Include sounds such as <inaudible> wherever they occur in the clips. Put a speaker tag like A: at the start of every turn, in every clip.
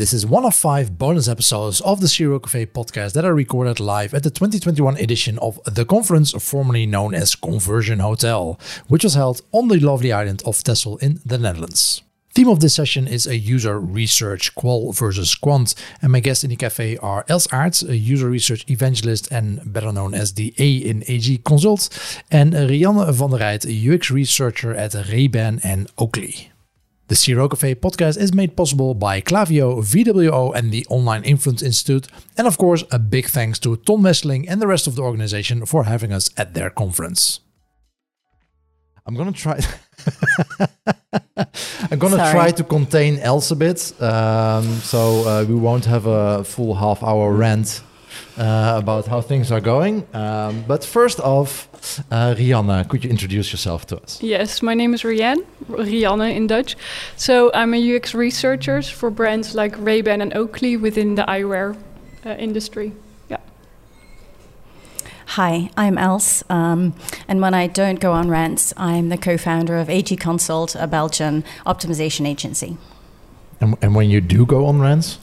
A: This is one of five bonus episodes of the CRO Cafe podcast that are recorded live at the 2021 edition of the conference, formerly known as Conversion Hotel, which was held on the lovely island of Texel in the Netherlands. Theme of this session is a user research qual versus quant, and my guests in the cafe are Els Aerts, a user research evangelist and better known as the A in AG Consult, and Rianne van der Rijt, a UX researcher at Ray-Ban and Oakley. The CRO Cafe podcast is made possible by Klaviyo, VWO, and the Online Influence Institute. And of course, a big thanks to Ton Wesseling and the rest of the organization for having us at their conference. I'm gonna try. <laughs> I'm gonna
B: Sorry.
A: try to contain Els a bit, um, so uh, we won't have a full half-hour rant uh, about how things are going. Um, but first off, uh, Rianne, could you introduce yourself to us?
C: Yes, my name is Rianne, Rianne in Dutch. So I'm a UX researcher for brands like Ray-Ban and Oakley within the eyewear uh, industry. Yeah.
B: Hi, I'm Els, um, and when I don't go on rants, I'm the co-founder of AG Consult, a Belgian optimization agency.
A: And, and when you do go on rants,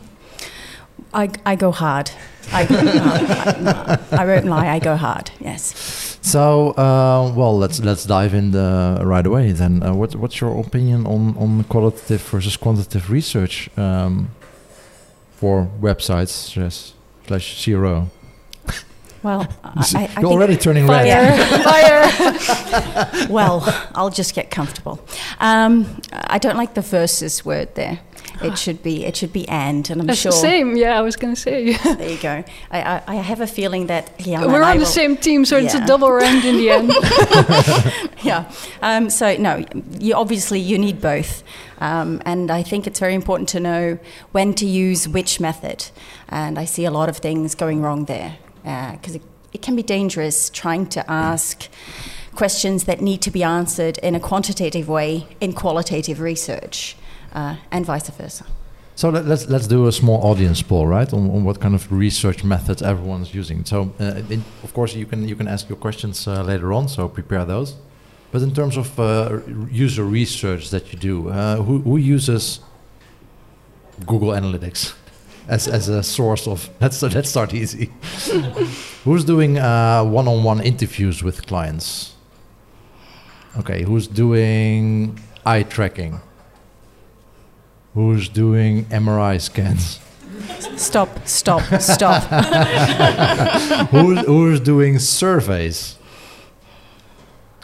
B: I, I go hard. I, no, <laughs> I, I won't lie. I go hard. Yes.
A: So, uh, well, let's let's dive in the, right away. Then, uh, what what's your opinion on on qualitative versus quantitative research um, for websites slash, slash CRO?
B: Well, <laughs> I, I,
A: You're already turning red.
C: Fire! <laughs> Fire!
B: well, I'll just get comfortable. Um, I don't like the versus word there. It should be it should be and, and I'm
C: That's
B: sure.
C: the same. Yeah, I was going to say. <laughs>
B: There you go. I, I, I have a feeling that Rihanna
C: We're on the
B: will-
C: same team, so it's a double round in the <laughs> end. <laughs>
B: yeah. Um, so no, you obviously you need both, um, and I think it's very important to know when to use which method. And I see a lot of things going wrong there because it, it can be dangerous trying to ask questions that need to be answered in a quantitative way in qualitative research, uh, and vice versa.
A: So let, let's let's do a small audience poll, right, on, on what kind of research methods everyone's using. So, uh, in, of course, you can you can ask your questions uh, later on. So prepare those. But in terms of uh, user research that you do, uh, who who uses Google Analytics <laughs> as as a source of? <laughs> Let's let's start easy. <laughs> who's doing uh, one-on-one interviews with clients? Okay, who's doing eye tracking? Who's doing MRI scans?
B: Stop! Stop! Stop! <laughs>
A: who's, who's doing surveys?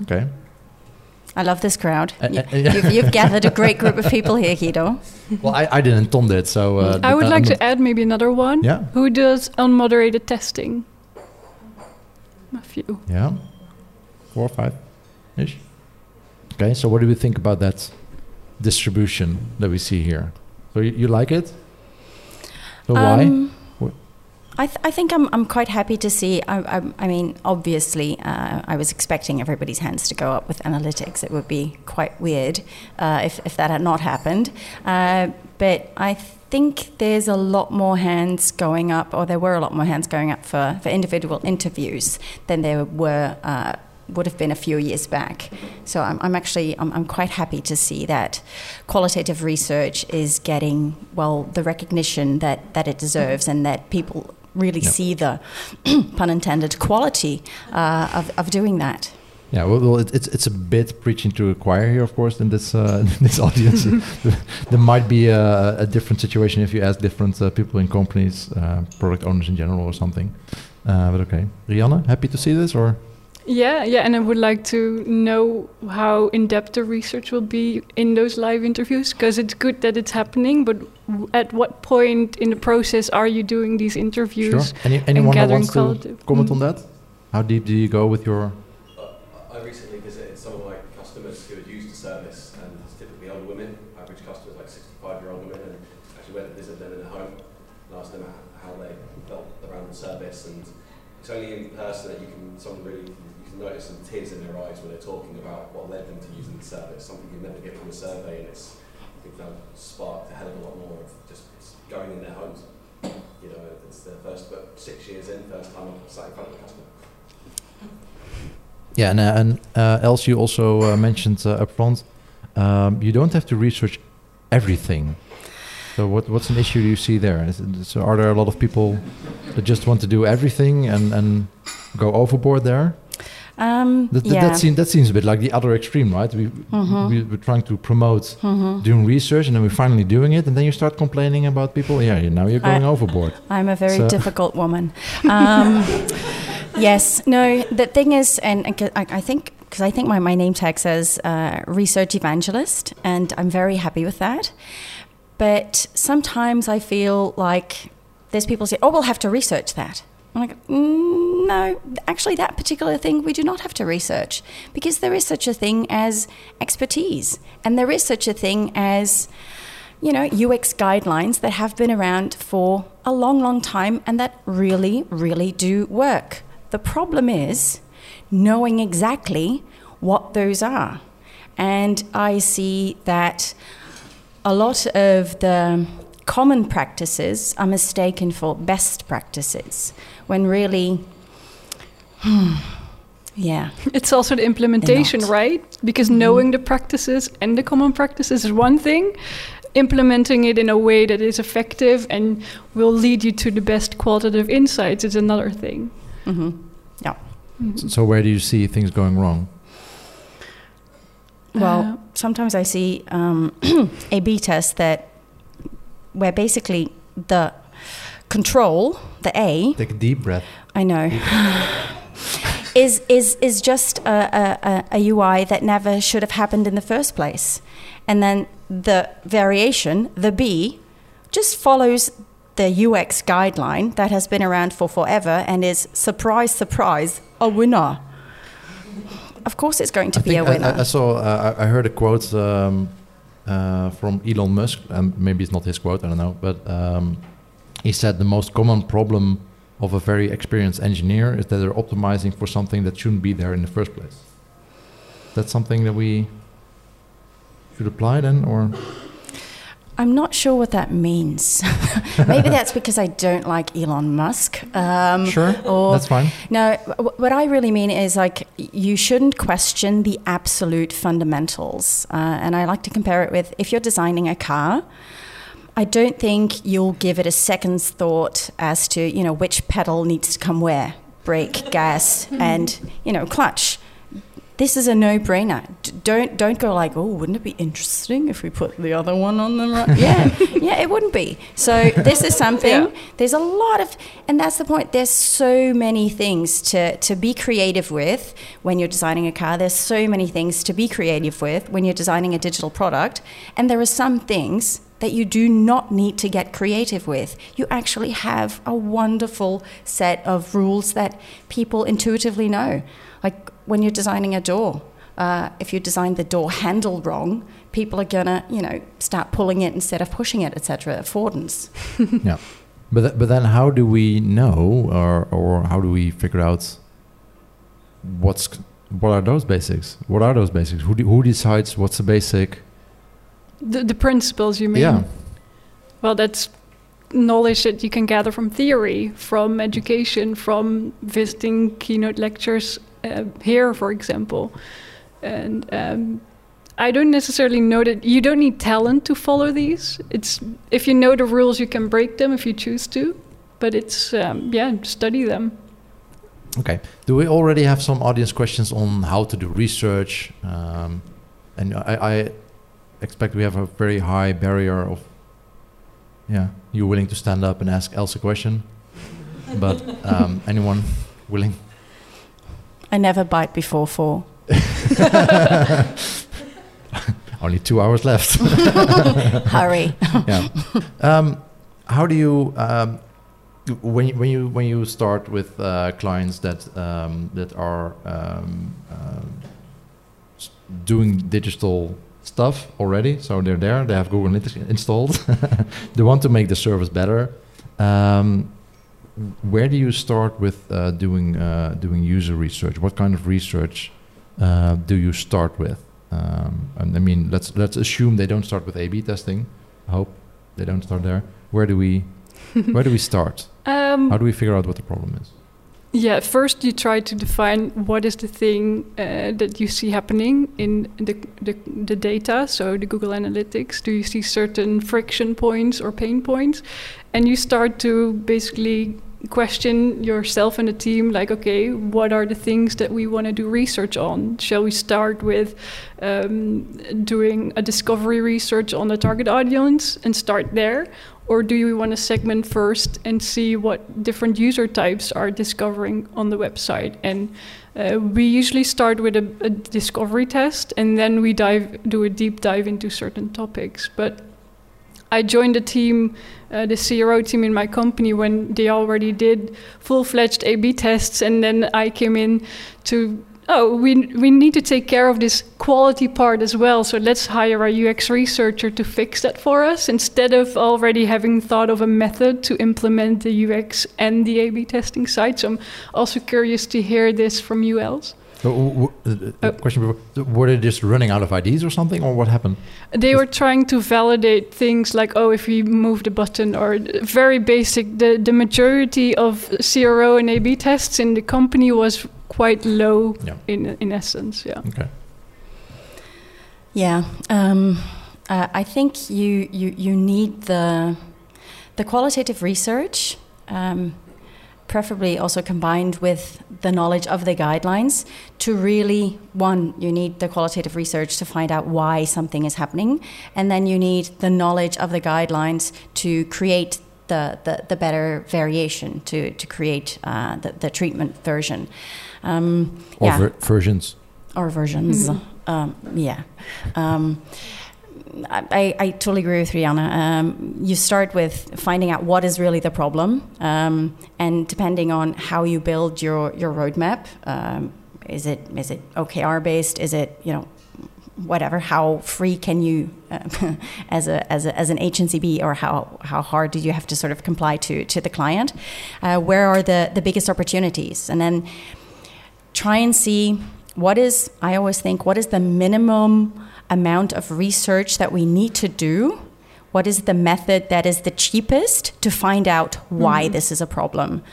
A: Okay.
B: I love this crowd.
A: Uh,
B: You-
A: uh, yeah.
B: you've, you've gathered a great group of people here, Guido.
A: Well, I, I didn't Ton did, so. Uh,
C: I would
A: uh,
C: like to add maybe another one.
A: Yeah.
C: Who does unmoderated testing? A few.
A: Yeah. Four or five ish. Okay, so what do we think about that distribution that we see here? So you, you like it? So why?
B: Um,
A: Wh-
B: I, th- I think I'm, I'm quite happy to see. I, I, I mean, obviously, uh, I was expecting everybody's hands to go up with analytics. It would be quite weird uh, if, if that had not happened. Uh, but I think there's a lot more hands going up, or there were a lot more hands going up for, for individual interviews than there were. Would have been a few years back. So I'm, I'm actually I'm, I'm quite happy to see that qualitative research is getting well the recognition that, that it deserves and that people really
A: Yeah.
B: see the <clears throat> pun intended quality uh, of, of doing that.
A: Yeah, well, well it's it's a bit preaching to a choir here, of course, in this uh, <laughs> in this audience. <laughs> there might be a, a different situation if you ask different uh, people in companies, uh, product owners in general, or something. Uh, but okay, Rihanna, happy to see this, or
C: Yeah, yeah, and I would like to know how in depth the research will be in those live interviews because it's good that it's happening, but w- at what point in the process are you doing these interviews?
A: sure. Any, anyone that
C: gathering
A: wants to comment
C: Mm.
A: on that? How deep do you go with your?
D: I recently visited some of my customers who had used the service, and it's typically older women. Average customers like 65-year-old women, and actually went and visited them in their home and asked them how they felt around the service. And it's only in person that tears in their eyes when they're talking about what led them to using the service. Something you never get from a survey, and it's I think that sparked a hell of a lot more of just going in their homes. You know, it's their first, but six years in, first time sat in front of a customer.
A: Yeah, and, uh, and uh, Els you also uh, mentioned uh, um, you don't have to research everything. So what what's an issue you see there? Is it, so are there a lot of people that just want to do everything and and go overboard there?
B: Um,
A: That, that,
B: yeah.
A: that, seems, that seems a bit like the other extreme, right? We,
B: Mhm.
A: we, we're trying to promote
B: Mhm.
A: doing research and then we're finally doing it and then you start complaining about people. Yeah, you- now you're going
B: I-
A: overboard.
B: I'm a very
A: So-
B: difficult woman. Um, <laughs> yes, no. The thing is, and I, I think because I think my, my name tag says uh, research evangelist, and I'm very happy with that. But sometimes I feel like there's people say, "Oh, we'll have to research that." I'm like, mm, no, actually, that particular thing we do not have to research because there is such a thing as expertise, and there is such a thing as you know, UX guidelines that have been around for a long, long time and that really, really do work. The problem is knowing exactly what those are. And I see that a lot of the common practices are mistaken for best practices when really, hmm, yeah. <laughs>
C: It's also the implementation, right? Because knowing the practices and the common practices is one thing. Implementing it in a way that is effective and will lead you to the best qualitative insights is another thing.
B: hmm Yeah.
A: So, so where do you see things going wrong?
B: Well,
C: Uh,
B: sometimes I see um, <clears throat> A B tests that where basically the control, the A,
A: Take a deep breath.
B: I know, <laughs> is is is just a, a, a- UI that never should have happened in the first place, and then the variation, the B, just follows the UX guideline that has been around for forever and is surprise, surprise, a winner. Of course, it's going to
A: I
B: be a winner.
A: I, I saw. Uh, I I heard a quote um, uh, from Elon Musk. and maybe it's not his quote. I don't know. But um, he said the most common problem of a very experienced engineer is that they're optimizing for something that shouldn't be there in the first place. That's something that we should apply then, or
B: I'm not sure what that means. <laughs> Maybe that's because I don't like Elon Musk. Um,
A: sure,
B: or
A: that's fine.
B: no, wh- what I really mean is like you shouldn't question the absolute fundamentals. Uh, and I like to compare it with if you're designing a car. I don't think you'll give it a second's thought as to you know which pedal needs to come where, brake, gas, <laughs> mm-hmm. and you know clutch. This is a no-brainer. D- don't don't go like, oh, wouldn't it be interesting if we put the other one on the right? Yeah, <laughs> yeah, it wouldn't be. So this is something.
C: Yeah.
B: There's a lot of, and that's the point. There's so many things to to be creative with when you're designing a car. There's so many things to be creative with when you're designing a digital product, and there are some things that you do not need to get creative with. You actually have a wonderful set of rules that people intuitively know. Like when you're designing a door, uh, if you design the door handle wrong, people are gonna, you know, start pulling it instead of pushing it, etc. Affordance. <laughs>
A: yeah, but th- but then how do we know, or or how do we figure out what's what are those basics? What are those basics? Who de- who decides what's the basic?
C: The, the principles you mean?
A: Yeah.
C: Well, that's knowledge that you can gather from theory, from education, from visiting keynote lectures uh, here, for example. And um, I don't necessarily know that you don't need talent to follow these. It's if you know the rules, you can break them if you choose to. But it's um, yeah, study them.
A: Okay. Do we already have some audience questions on how to do research? Um, and I, I expect we have a very high barrier of, yeah, you're willing to stand up and ask Els a question. But um, anyone willing?
B: I never bite before four. <laughs>
A: Only two hours left. <laughs>
B: Hurry. <laughs>
A: yeah. Um, how do you um, when you, when you when you start with uh, clients that um, that are um, s- doing digital stuff already, so they're there, they have Google Analytics installed, they want to make the service better. Um, where do you start with uh, doing uh, doing user research? What kind of research uh, do you start with? Um, and I mean, let's let's assume they don't start with A/B testing. I hope they don't start there. Where do we where do we start? <laughs>
C: Um,
A: How do we figure out what the problem is?
C: Yeah, first you try to define what is the thing uh, that you see happening in the, the, the data, so the Google Analytics. Do you see certain friction points or pain points? And you start to basically question yourself and the team like okay what are the things that we want to do research on shall we start with um, doing a discovery research on the target audience and start there or do you want to segment first and see what different user types are discovering on the website? And uh, we usually start with a, a discovery test and then we dive do a deep dive into certain topics. But I joined the team, uh, the CRO team in my company when they already did full-fledged A/B tests, and then I came in to oh we we need to take care of this quality part as well. So let's hire a UX researcher to fix that for us instead of already having thought of a method to implement the UX and the A/B testing side. So I'm also curious to hear this from you Els.
A: So, uh, question before, were they just running out of IDs or something, or what happened?
C: They were trying to validate things like, oh, if we move the button, or very basic. The the majority of CRO and A/B tests in the company was quite low
A: Yeah.
C: in in essence. Yeah.
A: Okay.
B: Yeah, um, uh, I think you, you you need the the qualitative research, um, preferably also combined with the knowledge of the guidelines to really one you need the qualitative research to find out why something is happening, and then you need the knowledge of the guidelines to create. The, the, the better variation to, to create uh, the, the treatment version. Um,
A: Or
B: yeah
A: ver- versions.
B: or versions. Um, yeah. Um, I, I totally agree with Rihanna. Um, you start with finding out what is really the problem, um, and depending on how you build your your roadmap, um, is it is it OKR based? Is it you know whatever? How free can you, uh, <laughs> as a as a, as an agency be, or how how hard do you have to sort of comply to to the client? Uh, where are the the biggest opportunities, and then try and see what is i always think what is the minimum amount of research that we need to do what is the method that is the cheapest to find out why this is a problem?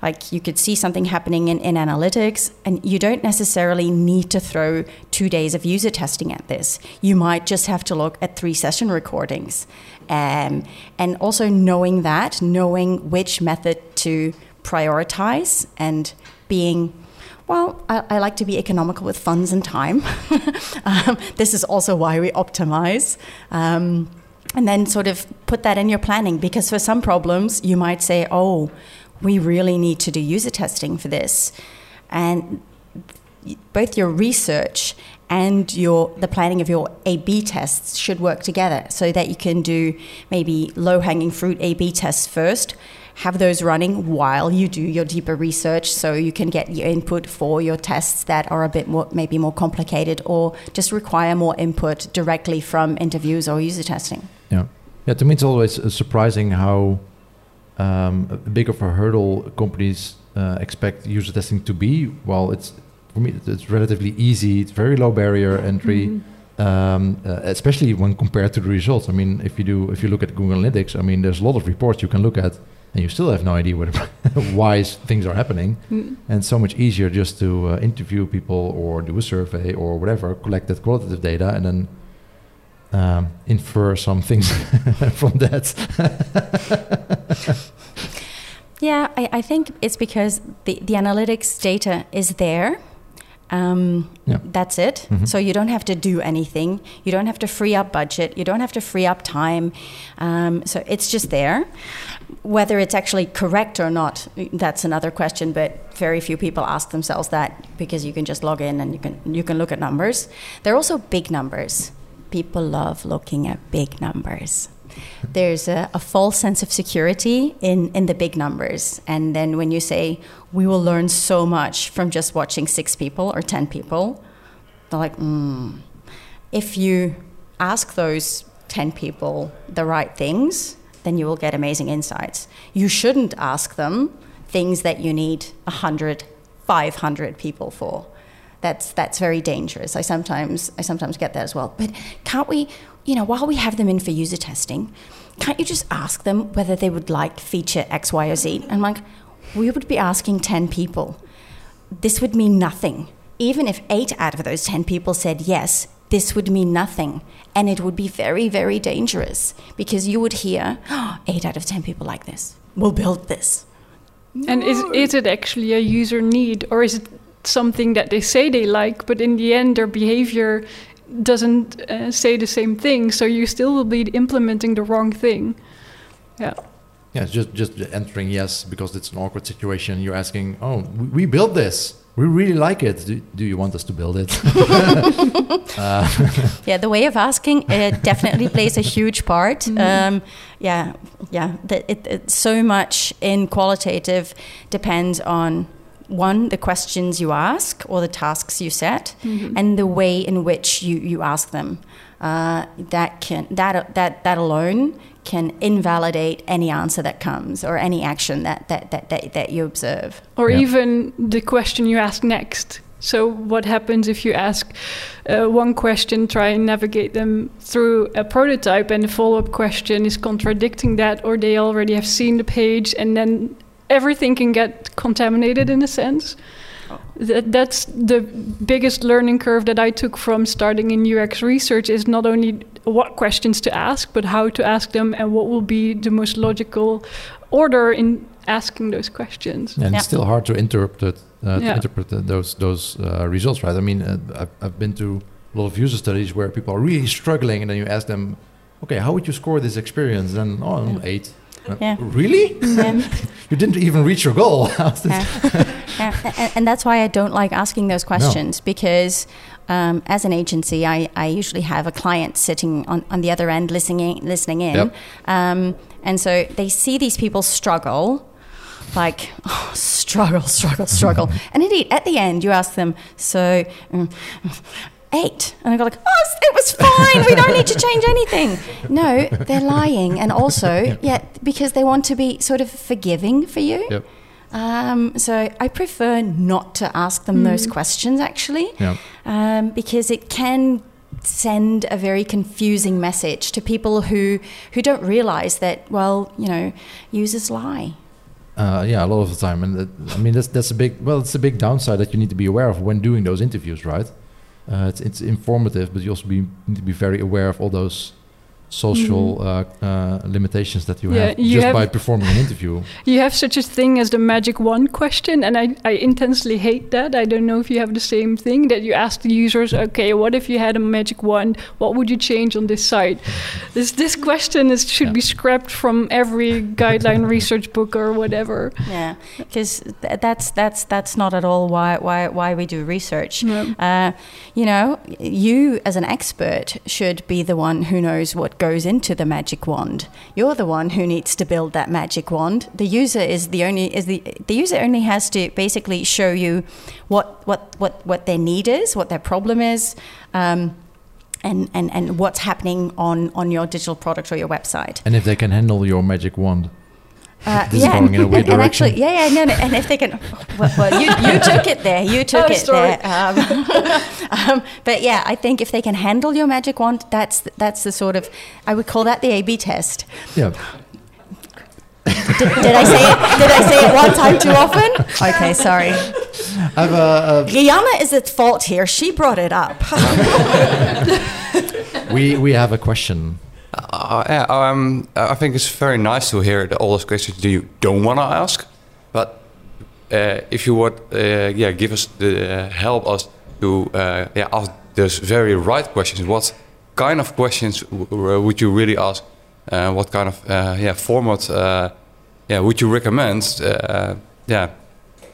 B: Like you could see something happening in, in analytics and you don't necessarily need to throw two days of user testing at this. You might just have to look at three session recordings. Um, and also knowing that knowing which method to prioritize and being well, I, I, like to be economical with funds and time. <laughs> um, this is also why we optimize. Um, and then sort of put that in your planning because for some problems, you might say, oh, we really need to do user testing for this. And both your research and your the planning of your A/B tests should work together so that you can do maybe low-hanging fruit A/B tests first, have those running while you do your deeper research so you can get your input for your tests that are a bit more maybe more complicated or just require more input directly from interviews or user testing.
A: Yeah, yeah. To me, it's always uh, surprising how um, big of a hurdle companies uh, expect user testing to be. While it's for me, it's relatively easy. It's very low barrier entry. Mm-hmm. Um, uh, especially when compared to the results. I mean, if you do, if you look at Google Analytics, I mean, there's a lot of reports you can look at, and you still have no idea what, <laughs> why things are happening. Mm. And so much easier just to uh, interview people or do a survey or whatever, collect that qualitative data, and then um, infer some things <laughs> from that. <laughs>
B: yeah, I, I, think it's because the, the analytics data is there. Um, yeah. That's it. Mm-hmm. So you don't have to do anything. You don't have to free up budget. You don't have to free up time. Um, so it's just there. Whether it's actually correct or not, that's another question. But very few people ask themselves that because you can just log in and you can you can look at numbers. They're also big numbers people love looking at big numbers. There's a, a, false sense of security in, in the big numbers. And then when you say, we will learn so much from just watching six people or 10 people, they're like, hmm. If you ask those 10 people the right things, then you will get amazing insights. You shouldn't ask them things that you need 100, 500 people for that's that's very dangerous. I sometimes I sometimes get that as well. But can't we, you know, while we have them in for user testing, can't you just ask them whether they would like feature X, Y, or Z? And I'm like, we would be asking 10 people. This would mean nothing. Even if eight out of those 10 people said yes, this would mean nothing. And it would be very, very dangerous because you would hear, oh, <gasps> eight out of 10 people like this. We'll build this.
C: And is, is it actually a user need or is it something that they say they like, but in the end their behavior doesn't uh, say the same thing? So you still will be implementing the wrong thing. Yeah.
A: Yeah, just just entering yes because it's an awkward situation. You're asking, oh, we, we built this. We really like it. Do, do you want us to build it? <laughs>
B: uh. <laughs> Yeah, the way of asking it definitely plays a huge part. Mm um, yeah, yeah. The, it, it, so much in qualitative depends on one the questions you ask or the tasks you set, mm -hmm. and the way in which you you ask them. Uh, that can that that that alone can invalidate any answer that comes or any action that, that, that, that, that you observe.
C: Or yeah. even the question you ask next. So, what happens if you ask uh, one question, try and navigate them through a prototype, and the follow up question is contradicting that, or they already have seen the page, and then everything can get contaminated in a sense? That, that's the biggest learning curve that I took from starting in UX research is not only what questions to ask, but how to ask them and what will be the most logical order in asking those questions.
A: And yeah. it's still hard to interpret uh, yeah. interpret those those uh, results, right? I mean, uh, I've, I've been to a lot of user studies where people are really struggling, and then you ask them, "Okay, how would you score this experience?" And oh, yeah. eight. Uh, yeah. Really? <laughs> you didn't even reach your goal. <laughs>
B: yeah. <laughs> And, that's why I don't like asking those questions no. because um, as an agency, I, I usually have a client sitting on, on the other end listening, listening in. Yep. Um, and so they see these people struggle like <laughs> oh, struggle, struggle, struggle. and indeed, at the end, you ask them, so um, eight. And I go like, oh, it was fine. we don't need to change anything. No, they're lying. And also, <laughs> yeah, because they want to be sort of forgiving for you. Yep. Um, so I prefer not to ask them mm. those questions actually, yep. um, because it can send a very confusing message to people who who don't realize that well you know users lie
A: uh, yeah a lot of the time and i mean that's that's a big well it's a big downside that you need to be aware of when doing those interviews right Uh, it's, it's informative, but you also be, need to be very aware of all those social mm. uh, uh, limitations that you yeah, have you just have by performing an interview. <laughs>
C: You have such a thing as the magic wand question, and I, I intensely hate that. I don't know if you have the same thing that you ask the users, okay, what if you had a magic wand? What would you change on this site? <laughs> this this question is should yeah. be scrapped from every guideline research book or whatever.
B: Yeah, because th that's that's that's not at all why why why we do research. No. Uh, you know, you as an expert should be the one who knows what goes into the magic wand. You're the one who needs to build that magic wand. The user is the only is the the user only has to basically show you what what what what their need is, what their problem is. Um, and, and, and what's happening on, on your digital product or your website.
A: And if they can handle your magic wand.
B: Uh, yeah, <laughs> and, and, and, actually, yeah, yeah, no, no, and if they can, well, well you, you <laughs> took it there, you took oh, it sorry. there. Um, <laughs> um, but yeah, I think if they can handle your magic wand, that's that's the sort of I would call that the A/B test.
A: Yeah.
B: Did, did, I say it? Did I say it one time too often? Okay, sorry.
A: I've, uh,
B: uh, is at fault here. She brought it up.
A: we we have a question
E: uh, yeah, um, I think it's very nice to hear all those questions you don't want to ask. But uh, if you would, uh, yeah, give us the uh, help us to uh, yeah ask those very right questions. What kind of questions would you really ask? Uh, what kind of yeah format yeah would you recommend? yeah,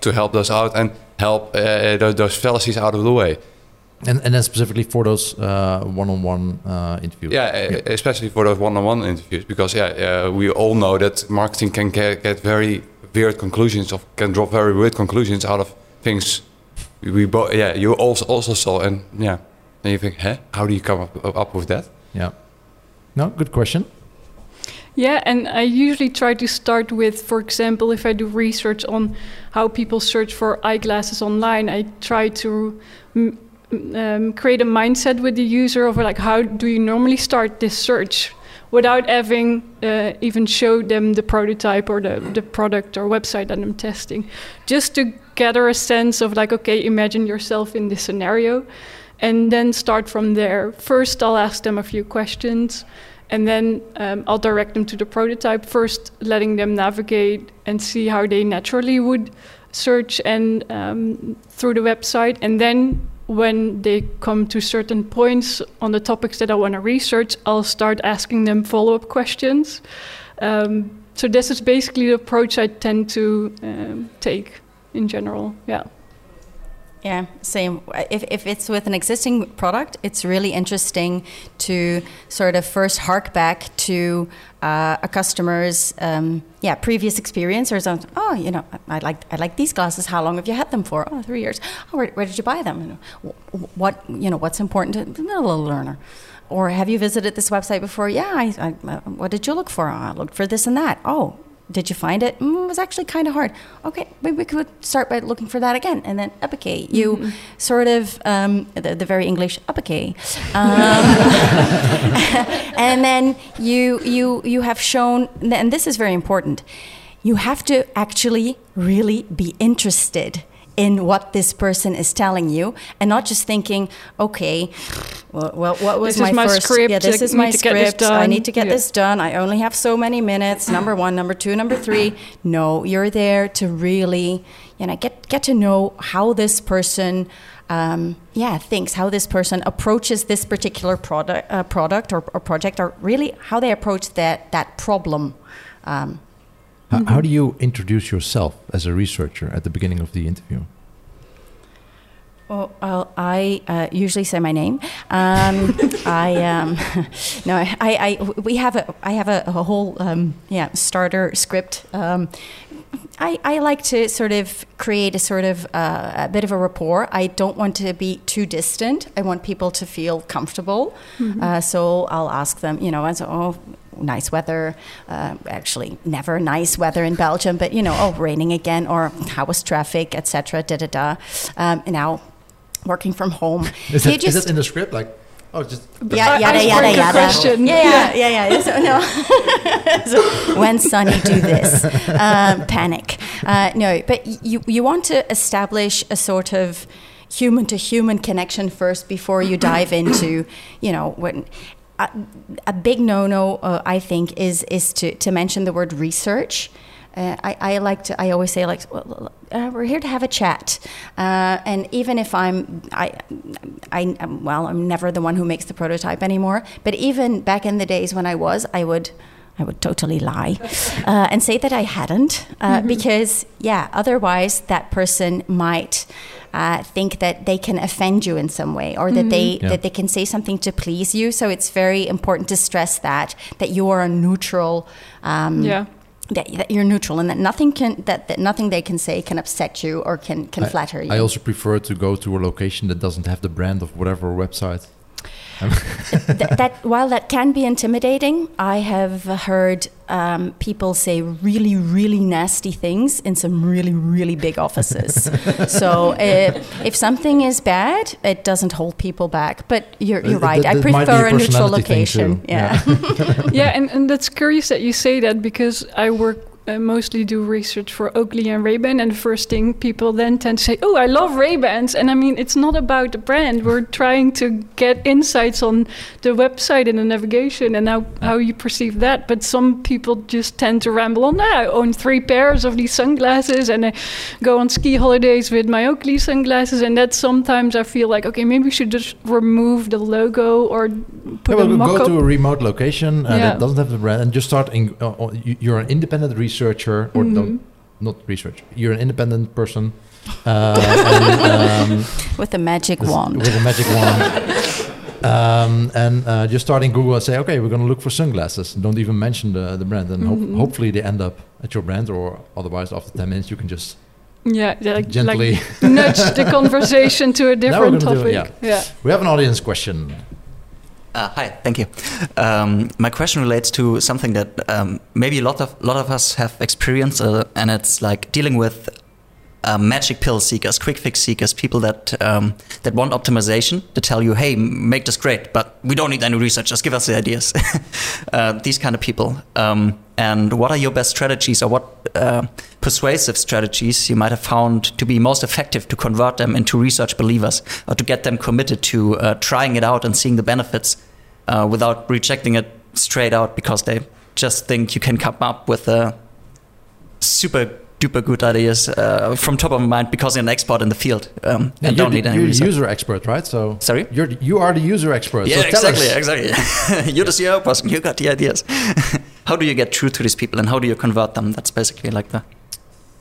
E: to help those out and help those, those fallacies out of the way.
A: And, and then specifically for those uh, one-on-one uh, interviews.
E: Yeah, yeah, especially for those one-on-one interviews, because yeah, uh, we all know that marketing can get, get very weird conclusions, or can draw very weird conclusions out of things we both. Yeah, you also also saw, and yeah, and you think, huh? How do you come up, up with that?
A: Yeah. No, good question.
C: Yeah, and I usually try to start with, for example, if I do research on how people search for eyeglasses online, I try to um, create a mindset with the user of like how do you normally start this search without having uh, even showed them the prototype or the, the product or website that I'm testing, just to gather a sense of like, okay, imagine yourself in this scenario, and then start from there. First, I'll ask them a few questions, and then um, I'll direct them to the prototype. First, letting them navigate and see how they naturally would search and um, through the website, and then when they come to certain points on the topics that I want to research, I'll start asking them follow up questions. Um, so, this is basically the approach I tend to um, take in general. Yeah.
B: Yeah, same. If, if it's with an existing product, it's really interesting to sort of first hark back to uh, a customer's um, yeah previous experience or something. Oh, you know, I like I like these glasses. How long have you had them for? Oh, three years. Oh, where, where did you buy them? What you know? What's important to a little learner? Or have you visited this website before? Yeah. I, I, uh, what did you look for? Oh, I looked for this and that. Oh, did you find it? Mm, it was actually kind of hard. Okay, maybe we could start by looking for that again, and then uppercase. You mm-hmm. sort of um, the, the, very English uppercase, <laughs> um, <laughs> and then you you you have shown, and this is very important. You have to actually really be interested in what this person is telling you and not just thinking okay well, well what was
C: my,
B: my,
C: first script.
B: Yeah this is my script. I need to get yeah. this done. I only have so many minutes. <clears throat> Number one number two number three. No you're there to really you know get get to know how this person um, yeah thinks how this person approaches this particular product uh, product or, or, project or really how they approach that that problem um,
A: how, mm -hmm. how, do you introduce yourself as a researcher at the beginning of the interview?
B: Well, I'll, i uh, usually say my name. Um, <laughs> I um, <laughs> no, I, I, we have a I have a, a whole um, yeah starter script. Um, I, I like to sort of create a sort of uh, a bit of a rapport. I don't want to be too distant. I want people to feel comfortable. Mm -hmm. uh, so I'll ask them, you know, as oh, nice weather. Uh, actually, never nice weather in Belgium, but you know, oh, raining again, or how was traffic, etc. Da da da. Um, now, working from home. <laughs>
A: Is, that, just, is that in the script? Like, oh, just
B: yeah, yada yada yada. Question. Yeah, yeah, yeah, yeah. So no. <laughs> so, when Sunny do this, <laughs> um, panic. Uh, no, but you you want to establish a sort of human to human connection first before you dive into you know when a, big no-no, uh, I think, is is to, to mention the word research. Uh, I, I, like to. I always say like, well, uh, we're here to have a chat, uh, and even if I'm, I, I, well, I'm never the one who makes the prototype anymore. But even back in the days when I was, I would. I would totally lie <laughs> uh, and say that I hadn't, uh, mm-hmm. because yeah, otherwise that person might uh, think that they can offend you in some way or that mm-hmm. they yeah. that they can say something to please you. So it's very important to stress that that you are a neutral. Um,
C: yeah.
B: That, that, you're neutral and that nothing can that, that nothing they can say can upset you or can can
A: I,
B: flatter you.
A: I also prefer to go to a location that doesn't have the brand of whatever website
B: that, that, while that can be intimidating, I have heard um, people say really, really nasty things in some really, really big offices. <laughs> so uh, if something is bad, it doesn't hold people back. But you're, you're right. I prefer a, a neutral location.
C: Yeah. Yeah, <laughs> <laughs> yeah and, and that's curious that you say that because I work uh, mostly do research for Oakley and Ray-Ban, and the first thing people then tend to say, "Oh, I love Ray-Bans," and I mean, it's not about the brand. We're trying to get insights on the website and the navigation and how, how you perceive that. But some people just tend to ramble on. Ah, I own three pairs of these sunglasses, and I go on ski holidays with my Oakley sunglasses, and that sometimes I feel like, okay, maybe we should just remove the logo or put
A: yeah,
C: well,
A: a go to a remote location uh, yeah. that doesn't have the brand and just start. In, uh, uh you're an independent researcher researcher or mm-hmm. no, not research. You're an independent person. Uh, <laughs> and, um,
B: with a magic wand.
A: With a magic wand. um, and uh, just starting Google and say, okay, we're going to look for sunglasses. Don't even mention the, the brand. And mm-hmm. ho- hopefully they end up at your brand, or otherwise, after 10 minutes, you can just
C: yeah, yeah like,
A: gently
C: like nudge the conversation to a <laughs> different topic.
A: yeah. yeah. We have an audience question.
F: Uh, hi, thank you. Um, my question relates to something that um, maybe a lot of lot of us have experienced, uh, and it's like dealing with uh, magic pill seekers, quick fix seekers, people that um, that want optimization to tell you, hey, make this great, but we don't need any research. Just give us the ideas. <laughs> uh, these kind of people. Um, and what are your best strategies, or what uh, persuasive strategies you might have found to be most effective to convert them into research believers, or to get them committed to uh, trying it out and seeing the benefits uh, without rejecting it straight out because they just think you can come up with a super duper good ideas uh, from top of my mind because you're an expert in the field um,
A: Yeah,
F: and
A: you're
F: don't
A: the,
F: need any
A: you're the
F: research.
A: user expert, right? So
F: Sorry?
A: you're the- you are the user expert.
F: Yeah,
A: so tell
F: exactly,
A: us.
F: exactly. <laughs> you're the CEO person. You got the ideas. <laughs> how do you get through to these people, and how do you convert them? That's basically like the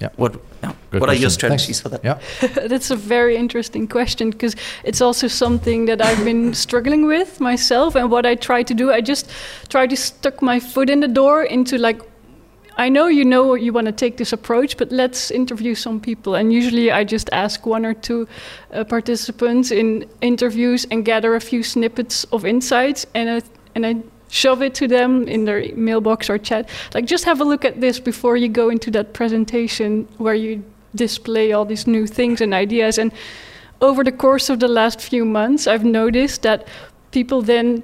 A: Yeah.
F: What? Yeah.
A: Good
F: what are your strategies
A: Thanks.
F: for that?
A: Yeah. <laughs>
C: That's a very interesting question because it's also something that I've been struggling with myself. And what I try to do, I just try to stuck my foot in the door into like, I know you know you want to take this approach, but let's interview some people. And usually I just ask one or two uh, participants in interviews and gather a few snippets of insights, and I, and I shove it to them in their mailbox or chat. Like, just have a look at this before you go into that presentation where you display all these new things and ideas. And over the course of the last few months, I've noticed that people then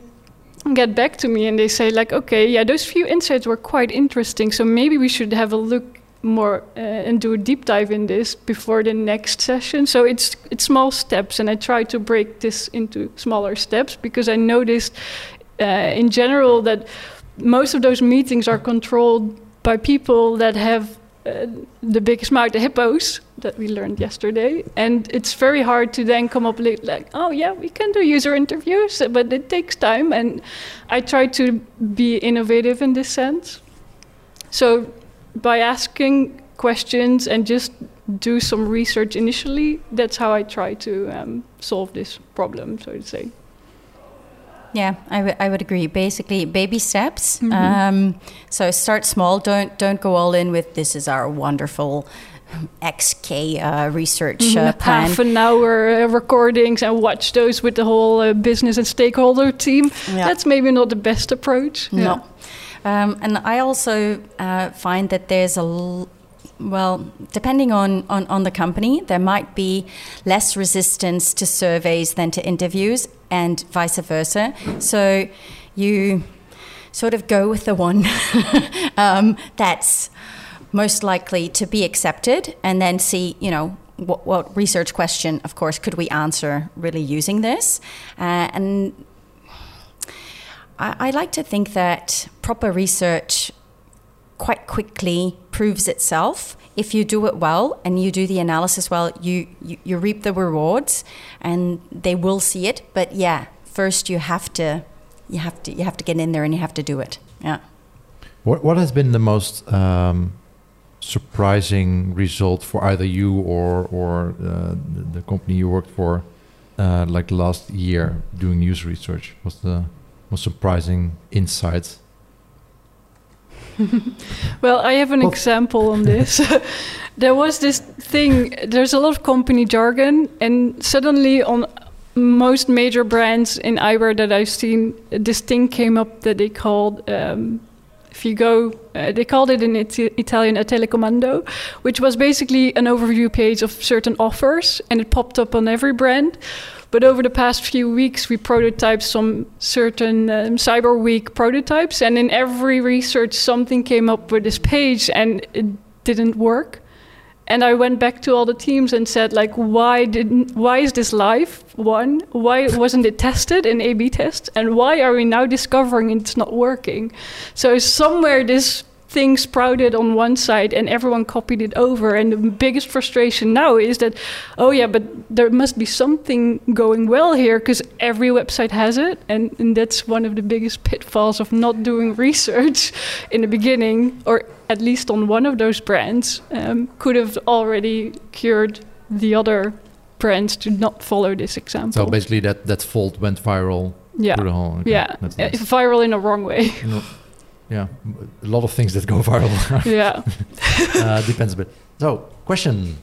C: get back to me and they say like, okay, yeah, those few insights were quite interesting. So maybe we should have a look more uh, and do a deep dive in this before the next session. So it's it's small steps, and I try to break this into smaller steps because I noticed uh, in general that most of those meetings are controlled by people that have uh, the biggest mouth, the hippos that we learned yesterday, and it's very hard to then come up with like, oh yeah, we can do user interviews, but it takes time, and I try to be innovative in this sense. So by asking questions and just do some research initially, that's how I try to um, solve this problem, so to say.
B: Yeah, I would I would agree. Basically, baby steps. Um, so start small. Don't don't go all in with this is our wonderful XK uh, research uh, plan.
C: half an hour uh, recordings and watch those with the whole uh, business and stakeholder team.
B: Yeah.
C: That's maybe not the best approach.
B: No. Um, and I also uh, find that there's a, l- well, depending on, on, on the company, there might be less resistance to surveys than to interviews, and vice versa. So you sort of go with the one <laughs> um, that's most likely to be accepted, and then see, you know, what, what research question, of course, could we answer really using this? Uh, and I, I like to think that proper research quite quickly proves itself. If you do it well and you do the analysis well, you, you, you reap the rewards and they will see it. But yeah, first you have to you have to you have to get in there and you have to do it. Yeah.
A: What what has been the most um, surprising result for either you or or uh, the, company you worked for, uh, like last year doing news research? What's the most surprising insight? <laughs>
C: Well, I have an
A: Well-
C: example on this. <laughs> <laughs> there was this thing, there's a lot of company jargon, and suddenly on most major brands in eyewear that I've seen, this thing came up that they called. Um, if you go, uh, they called it in it- Italian a telecomando, which was basically an overview page of certain offers, and it popped up on every brand. But over the past few weeks, we prototyped some certain um, Cyber Week prototypes, and in every research, something came up with this page, and it didn't work. And I went back to all the teams and said, like, why didn't? Why is this live? One, why wasn't it tested in A/B tests? And why are we now discovering it's not working? So somewhere this thing sprouted on one side and everyone copied it over. And the biggest frustration now is that, oh yeah, but there must be something going well here because every website has it. And, and that's one of the biggest pitfalls of not doing <laughs> research in the beginning, or at least on one of those brands, um, could have already cured the other brands to not follow this example.
A: So basically, that that fault went viral
C: yeah.
A: through the whole. okay,
C: Yeah, Uh,
A: nice.
C: viral in a wrong way.
A: Know, <laughs> yeah, a lot of things that go <laughs> viral
C: yeah. <laughs>
A: uh, depends a bit. So, question.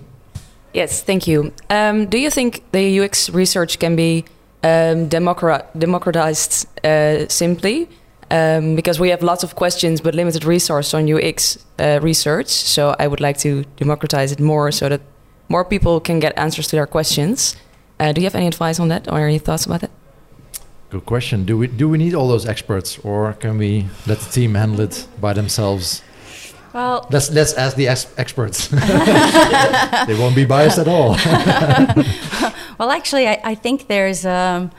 G: Yes, thank you. Um, do you think the UX research can be um, democratized uh, simply? Um, because we have lots of questions but limited resource on UX uh, research. So I would like to democratize it more so that more people can get answers to their questions. Uh, do you have any advice on that or any thoughts about that?
A: Good question. Do we do we need all those experts, or can we let the team handle it by themselves?
B: Well,
A: Let's let's ask the ex- experts. <laughs> they won't be biased at all. <laughs>
B: well, actually, I, I think there's um,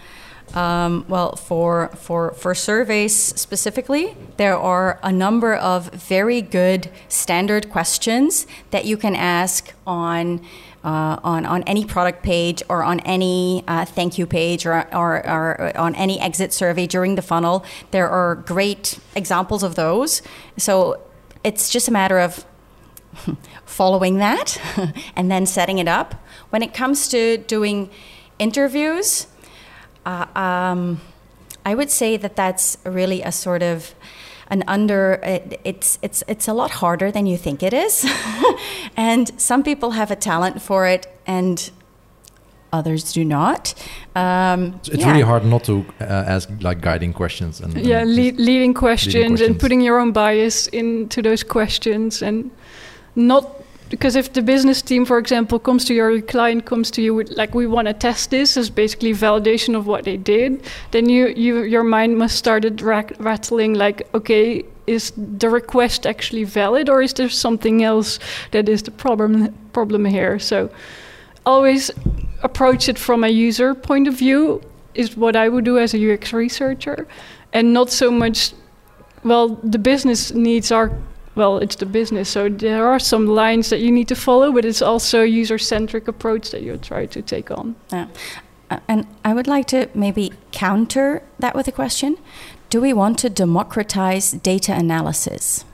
B: um, well for for for surveys specifically, there are a number of very good standard questions that you can ask on. Uh, on, on any product page or on any uh, thank you page or, or, or on any exit survey during the funnel. There are great examples of those. So it's just a matter of <laughs> following that <laughs> and then setting it up. When it comes to doing interviews, uh, um, I would say that that's really a sort of an under it, it's it's it's a lot harder than you think it is <laughs> and some people have a talent for it and others do not um,
A: it's
B: yeah.
A: really hard not to uh, ask like guiding questions and
C: yeah
A: and
C: lead, leading, questions
A: questions.
C: and putting your own bias into those questions and not because if the business team for example comes to your client comes to you with like we want to test this as basically validation of what they did then you, you your mind must start rack, rattling like okay is the request actually valid or is there something else that is the problem problem here so always approach it from a user point of view is what I would do as a UX researcher, and not so much. Well, the business needs are well, it's the business, so there are some lines that you need to follow, but it's also a user-centric approach that you try to take on.
B: Yeah. Uh, and I would like to maybe counter that with a question. Do we want to democratize data analysis?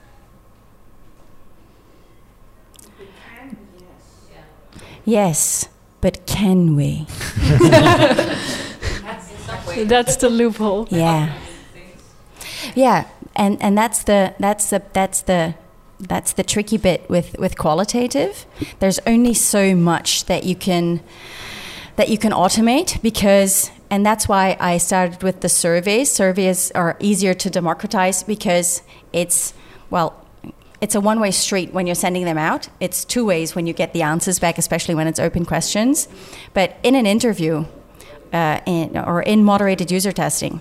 B: Yes, but can we? <laughs>
C: That's the loophole.
B: Yeah. Yeah, and and that's the that's the that's the that's the tricky bit with with qualitative. There's only so much that you can that you can automate because and that's why I started with the surveys. Surveys are easier to democratize because it's well it's a one way street when you're sending them out. It's two ways when you get the answers back, especially when it's open questions. But in an interview uh, in, or in moderated user testing,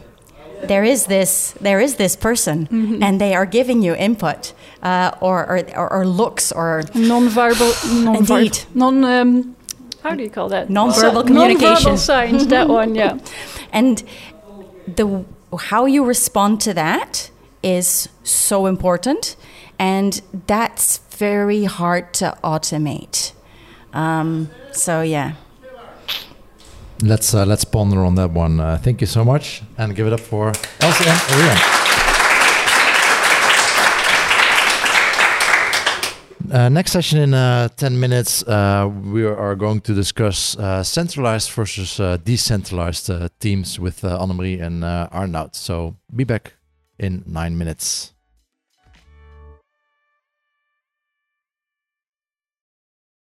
B: there is this there is this person,
C: Mm-hmm.
B: and they are giving you input uh, or, or, or looks or
C: Non-verbal, non-verbal,
B: Indeed.
C: non. Um, how do you call that?
B: Non-verbal
C: Si-
B: communication.
C: Non-verbal signs. that <laughs> one, yeah.
B: and the how you respond to that is so important and that's very hard to automate um, so yeah
A: let's uh, let's ponder on that one. Uh, thank you so much, and give it up for Elsie and. Uh, next session in uh, 10 minutes, uh, we are going to discuss uh, centralized versus decentralized teams with uh, Annemarie and Arnoud. So be back in nine minutes.